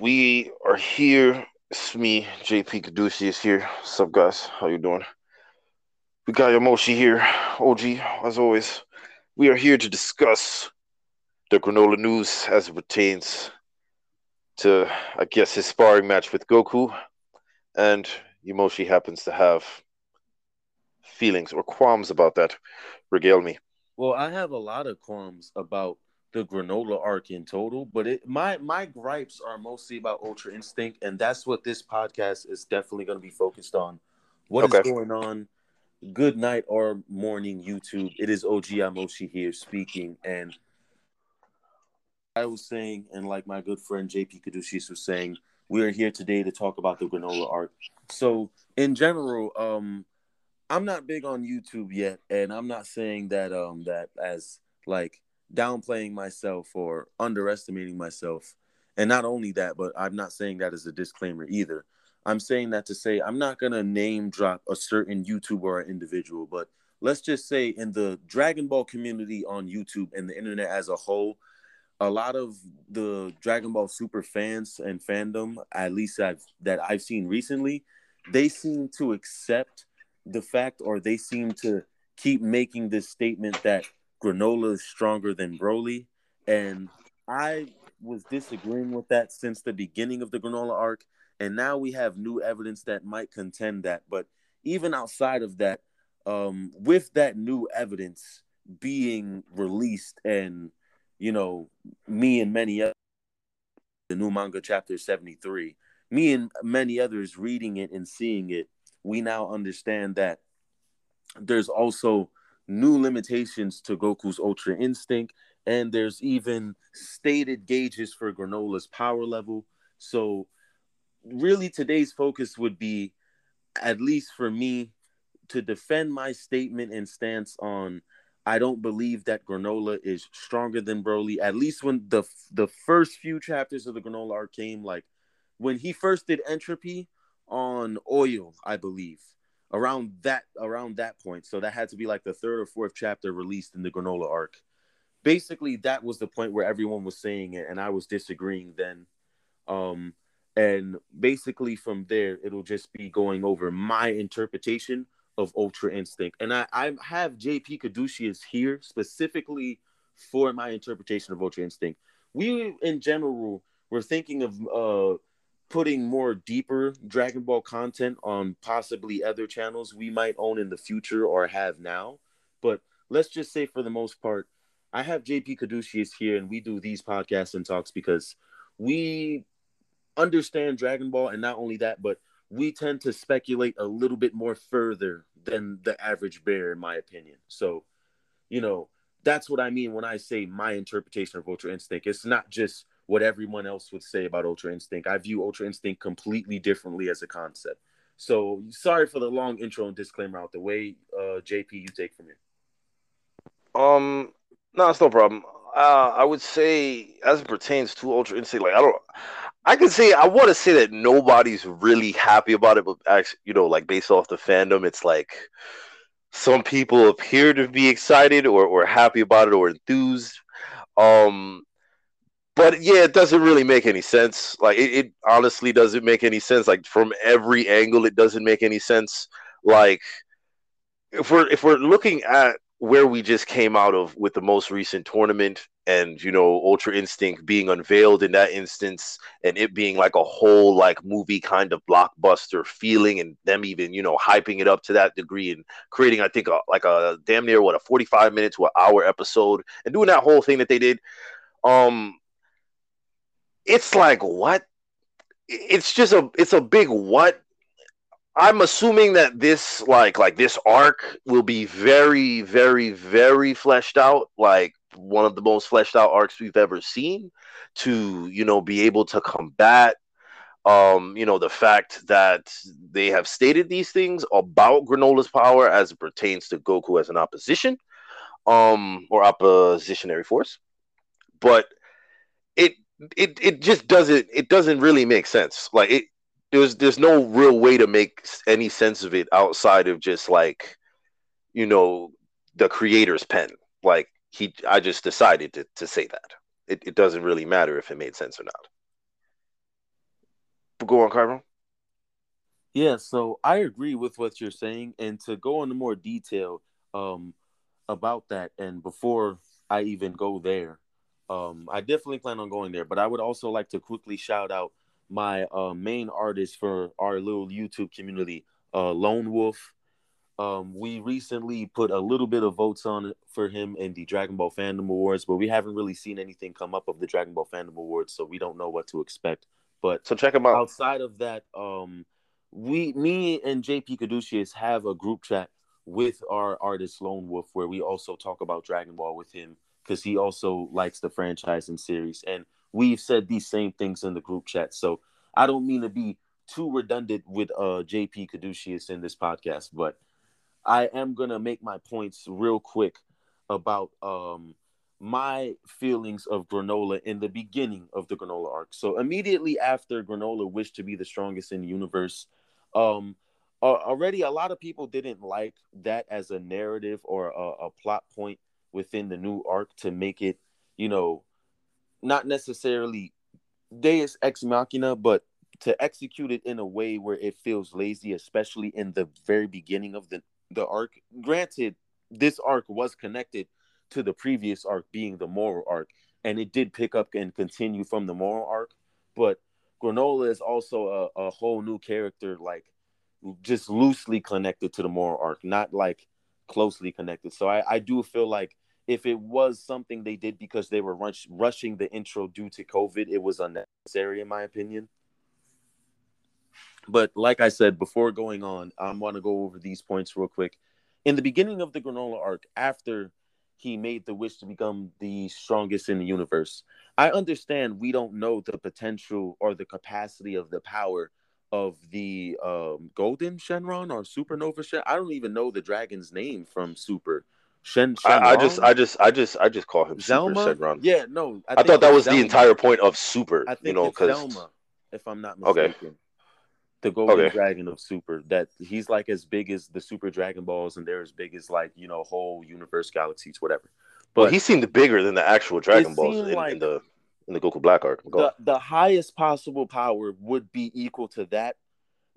we are here. It's me, JP Caducci is here. What's up, guys? How you doing? We got Yamoshi here, OG, as always. We are here to discuss the Granola news as it pertains to, I guess, his sparring match with Goku. And Yamoshi happens to have feelings or qualms about that. Regale me. Well, I have a lot of qualms about the granola arc in total, but it my my gripes are mostly about Ultra Instinct, and that's what this podcast is definitely going to be focused on. What okay. is going on? Good night or morning, YouTube. It is OG Yamoshi here speaking, and I was saying, and like my good friend JP Kadushis was saying, we are here today to talk about the granola arc. So, in general, um, I'm not big on YouTube yet, and I'm not saying that um that as like downplaying myself or underestimating myself. And not only that, but I'm not saying that as a disclaimer either. I'm saying that to say I'm not gonna name drop a certain YouTuber or individual, but let's just say in the Dragon Ball community on YouTube and the internet as a whole, a lot of the Dragon Ball Super fans and fandom, at least I've, that I've seen recently, they seem to accept the fact or they seem to keep making this statement that granola is stronger than Broly. And I was disagreeing with that since the beginning of the granola arc. And now we have new evidence that might contend that. But even outside of that, um, with that new evidence being released and, you know, me and many others, the new manga chapter 73, me and many others reading it and seeing it, we now understand that there's also new limitations to Goku's Ultra Instinct, and there's even stated gauges for Granola's power level. So, really, today's focus would be, at least for me, to defend my statement and stance on. I don't believe that Granola is stronger than Broly. At least when the the first few chapters of the Granola arc came, like when he first did entropy on oil, I believe around that around that point. So that had to be like the third or fourth chapter released in the Granola arc. Basically, that was the point where everyone was saying it, and I was disagreeing then. Um, and basically from there, it'll just be going over my interpretation of Ultra Instinct. And I, I have JP Caduceus here specifically for my interpretation of Ultra Instinct. We in general were thinking of uh putting more deeper Dragon Ball content on possibly other channels we might own in the future or have now. But let's just say for the most part, I have JP Caduceus here and we do these podcasts and talks because we understand Dragon Ball and not only that, but we tend to speculate a little bit more further than the average bear, in my opinion. So, you know, that's what I mean when I say my interpretation of Ultra Instinct. It's not just what everyone else would say about Ultra Instinct. I view Ultra Instinct completely differently as a concept. So sorry for the long intro and disclaimer out the way. Uh, JP, you take from here. Um, no, it's no problem. Uh, I would say, as it pertains to Ultra Instinct, like I don't, I can say I want to say that nobody's really happy about it, but actually, you know, like based off the fandom, it's like some people appear to be excited or or happy about it or enthused. Um, but yeah, it doesn't really make any sense. Like it, it, honestly doesn't make any sense. Like from every angle, it doesn't make any sense. Like if we're if we're looking at where we just came out of with the most recent tournament and you know ultra instinct being unveiled in that instance and it being like a whole like movie kind of blockbuster feeling and them even you know hyping it up to that degree and creating i think a, like a damn near what a 45 minute to an hour episode and doing that whole thing that they did um it's like what? It's just a it's a big what. I'm assuming that this like like this arc will be very very very fleshed out, like one of the most fleshed out arcs we've ever seen to, you know, be able to combat um, you know, the fact that they have stated these things about Granola's power as it pertains to Goku as an opposition, um, or oppositionary force. But it it it just doesn't it doesn't really make sense. Like it there's there's no real way to make any sense of it outside of just like you know the creator's pen. Like he I just decided to to say that. It it doesn't really matter if it made sense or not. But Go on, Cairo. Yeah, so I agree with what you're saying, and to go into more detail um, about that, and before I even go there, um, I definitely plan on going there. But I would also like to quickly shout out my uh, main artist for our little YouTube community, uh, Lone Wolf. Um, we recently put a little bit of votes on for him in the Dragon Ball Fandom Awards, but we haven't really seen anything come up of the Dragon Ball Fandom Awards, so we don't know what to expect. But so check him out. Outside of that, um, we, me and JP Caduceus have a group chat with our artist Lone Wolf where we also talk about Dragon Ball with him because he also likes the franchise and series, and we've said these same things in the group chat. So I don't mean to be too redundant with uh JP Caduceus in this podcast, but I am gonna make my points real quick about um my feelings of Granola in the beginning of the Granola arc. So immediately after Granola wished to be the strongest in the universe, um already a lot of people didn't like that as a narrative or a, a plot point within the new arc to make it, you know, not necessarily Deus ex machina, but to execute it in a way where it feels lazy, especially in the very beginning of the the arc. Granted, this arc was connected to the previous arc being the Moro arc, and it did pick up and continue from the Moro arc. But Granola is also a, a whole new character, like just loosely connected to the Moro arc, not like closely connected. So I, I do feel like if it was something they did because they were rush, rushing the intro due to COVID, it was unnecessary, in my opinion. But like I said, before going on, I want to go over these points real quick. In the beginning of the Granola arc, after he made the wish to become the strongest in the universe, I understand we don't know the potential or the capacity of the power of the um, Golden Shenron or Supernova Shen. I don't even know the dragon's name from Super. Shen, I, I, just, I just, I just, I just call him Zelma? Super Shenron. Yeah, no, I, I thought that was Zelma. the entire point of Super. I think you know, because Zelma, if I'm not mistaken. Okay the golden okay. dragon of super that he's like as big as the super dragon balls and they're as big as like you know whole universe galaxies whatever but well, he seemed bigger than the actual dragon balls in, like in, the in the goku black arc the, the highest possible power would be equal to that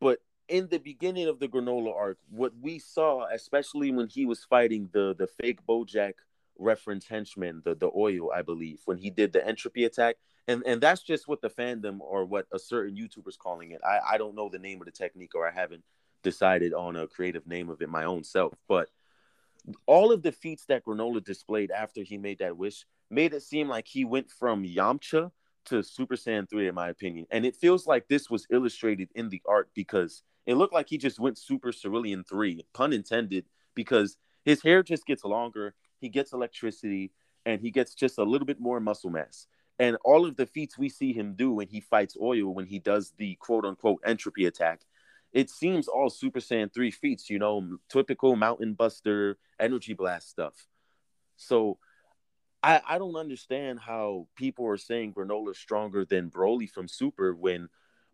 but in the beginning of the granola arc what we saw especially when he was fighting the the fake bojack reference henchman the the oil i believe when he did the entropy attack and and that's just what the fandom or what a certain YouTuber's calling it. I I don't know the name of the technique or I haven't decided on a creative name of it my own self, but all of the feats that Granola displayed after he made that wish made it seem like he went from Yamcha to Super Saiyan 3, in my opinion. And it feels like this was illustrated in the art because it looked like he just went Super Cerealian 3, pun intended, because his hair just gets longer, he gets electricity, and he gets just a little bit more muscle mass. And all of the feats we see him do when he fights Oil, when he does the quote unquote entropy attack, it seems all Super Saiyan 3 feats, you know, typical Mountain Buster, Energy Blast stuff. So I, I don't understand how people are saying Granola's stronger than Broly from Super when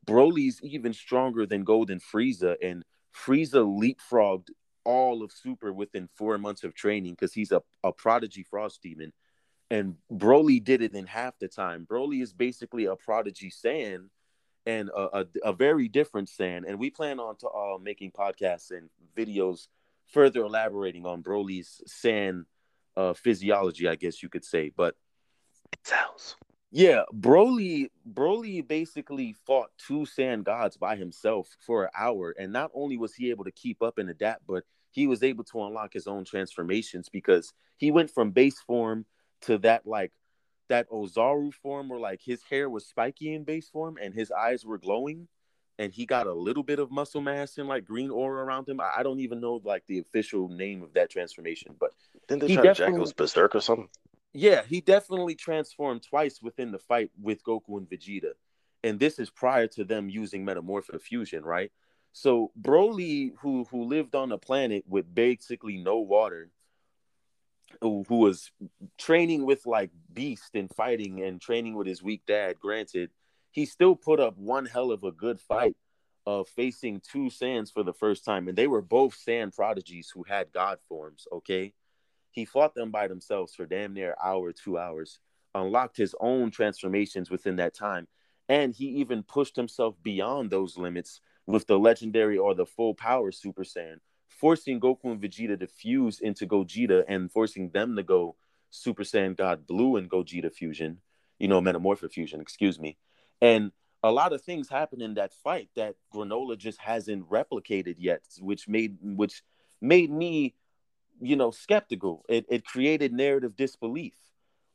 Broly's even stronger than Golden Frieza, and Frieza leapfrogged all of Super within four months of training because he's a, a prodigy frost demon and Broly did it in half the time. Broly is basically a prodigy Saiyan and a, a, a very different Saiyan. And we plan on to, uh, making podcasts and videos further elaborating on Broly's Saiyan uh, physiology, I guess you could say. But cells. Yeah, Broly Broly basically fought two Saiyan gods by himself for an hour, and not only was he able to keep up and adapt, but he was able to unlock his own transformations because he went from base form to that like that Ozaru form where like his hair was spiky in base form and his eyes were glowing and he got a little bit of muscle mass and like green aura around him. I, I don't even know like the official name of that transformation, but didn't they try to jack was berserk or something? Yeah, he definitely transformed twice within the fight with Goku and Vegeta. And this is prior to them using metamorphic fusion, right? So Broly, who who lived on a planet with basically no water, who, who was training with like Beast and fighting and training with his weak dad, granted, he still put up one hell of a good fight of facing two Saiyans for the first time. And they were both Saiyan prodigies who had God forms, okay? He fought them by themselves for damn near hour, two hours, unlocked his own transformations within that time. And he even pushed himself beyond those limits with the legendary or the full power Super Saiyan, forcing Goku and Vegeta to fuse into Gogeta and forcing them to go Super Saiyan God Blue and Gogeta fusion, you know, Metamorpho fusion, excuse me. And a lot of things happened in that fight that Granola just hasn't replicated yet, which made which made me, you know, skeptical. It it created narrative disbelief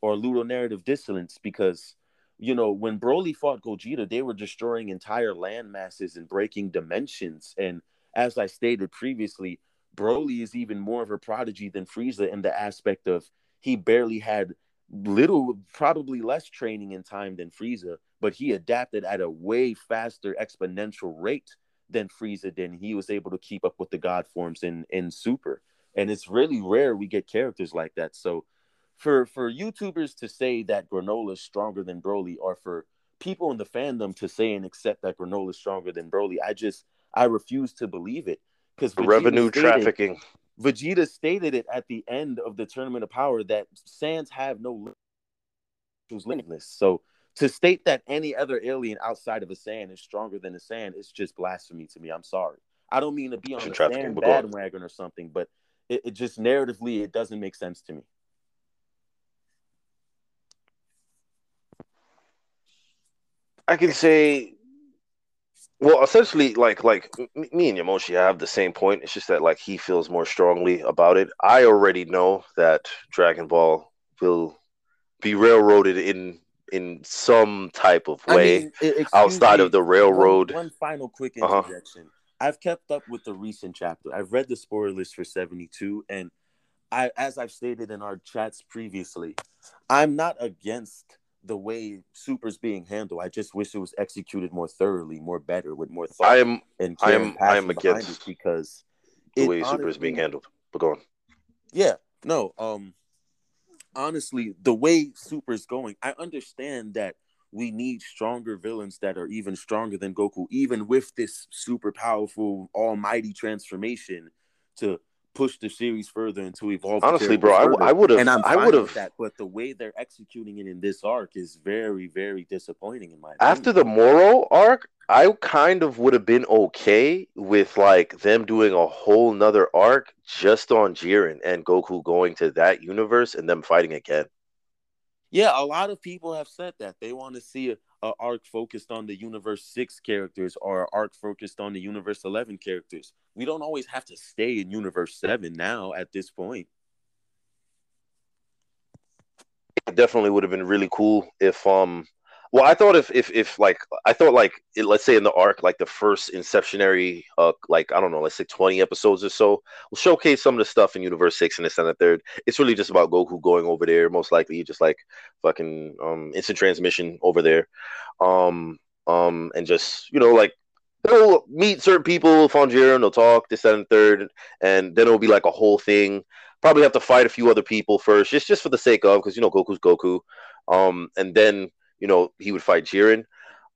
or ludonarrative dissonance because you know, when Broly fought Gogeta, they were destroying entire land masses and breaking dimensions. And as I stated previously, Broly is even more of a prodigy than Frieza in the aspect of he barely had little, probably less training in time than Frieza, but he adapted at a way faster exponential rate than Frieza did. He was able to keep up with the God forms in in Super, and it's really rare we get characters like that. So for for YouTubers to say that Granola is stronger than Broly, or for people in the fandom to say and accept that Granola is stronger than Broly, I just I refuse to believe it because revenue stated, trafficking. Vegeta stated it at the end of the Tournament of Power that Saiyans have no was limitless. So to state that any other alien outside of a Saiyan is stronger than a Saiyan is just blasphemy to me. I'm sorry. I don't mean to be on the Saiyan bandwagon or something, but it, it just narratively it doesn't make sense to me. I can say, well, essentially, like like me and Yamoshi have the same point. It's just that like he feels more strongly about it. I already know that Dragon Ball will be railroaded in in some type of way I mean, outside me, of the railroad. One, one final quick uh-huh. interjection. Uh-huh. I've kept up with the recent chapter. I've read the spoiler list for 72 and I as I've stated in our chats previously, I'm not against the way Super's being handled. I just wish it was executed more thoroughly, more better, with more thought. I am, and I am, I am against because the way Super is being handled. But go on. Yeah, no. Um, honestly, the way Super's going, I understand that we need stronger villains that are even stronger than Goku, even with this super powerful, almighty transformation to push the series further and to evolve. Honestly, bro, I would have. And I'm I would have that, but the way they're executing it in this arc is very, very disappointing in my. Opinion. After the Moro arc, I kind of would have been okay with like them doing a whole nother arc just on Jiren and Goku going to that universe and them fighting again. Yeah, a lot of people have said that they want to see a, a arc focused on the Universe Six characters or an arc focused on the Universe Eleven characters. We don't always have to stay in Universe Seven now. At this point, it definitely would have been really cool if um well, I thought if if if like I thought like let's say in the arc like the first inceptionary uh like I don't know let's say twenty episodes or so will showcase some of the stuff in Universe Six and this and the third. It's really just about Goku going over there, most likely just like fucking um instant transmission over there, um um and just you know like they'll meet certain people, Fonjira, and they'll talk this and the third, and then it'll be like a whole thing. Probably have to fight a few other people first, just just for the sake of because you know Goku's Goku, um and then you know, he would fight Jiren.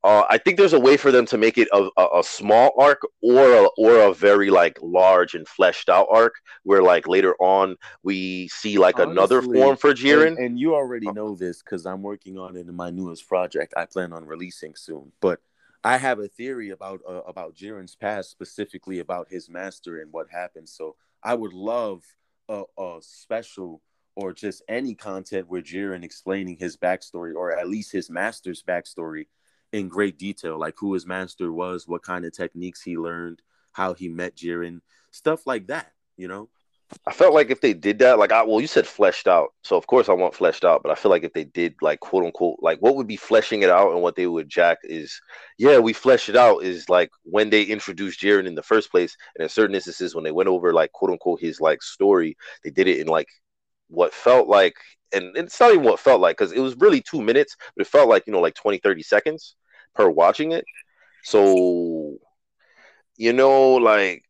Uh, I think there's a way for them to make it a, a, a, small arc or a, or a very like large and fleshed out arc where like later on we see like Honestly, another form for Jiren. And, and you already know this because I'm working on it in my newest project. I plan on releasing soon, but I have a theory about uh, about Jiren's past, specifically about his master and what happened. So I would love a, a special or just any content with Jiren explaining his backstory or at least his master's backstory in great detail, like who his master was, what kind of techniques he learned, how he met Jiren, stuff like that, you know? I felt like if they did that, like I well, you said fleshed out, so of course I want fleshed out, but I feel like if they did like quote unquote, like what would be fleshing it out and what they would jack is, yeah, we flesh it out is like when they introduced Jiren in the first place, and in certain instances when they went over like quote unquote his like story, they did it in like what felt like and it's not even what felt like because it was really two minutes but it felt like you know like 20 30 seconds per watching it so you know like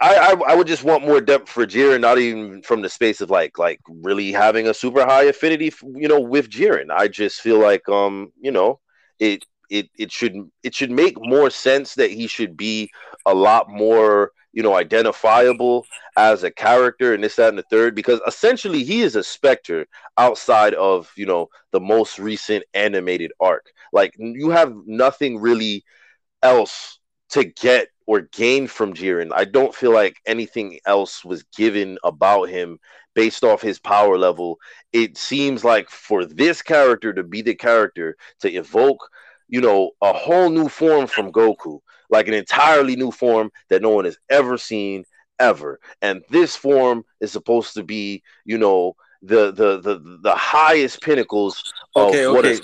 I, I, I would just want more depth for Jiren, not even from the space of like like really having a super high affinity, you know, with Jiren. I just feel like um, you know, it it it should it should make more sense that he should be a lot more you know, identifiable as a character and this, that, and the third, because essentially he is a Spectre outside of, you know, the most recent animated arc. Like you have nothing really else to get or gain from Jiren. I don't feel like anything else was given about him based off his power level. It seems like for this character to be the character to evoke, you know, a whole new form from Goku like an entirely new form that no one has ever seen ever. And this form is supposed to be, you know, the the the the highest pinnacles of okay, okay. is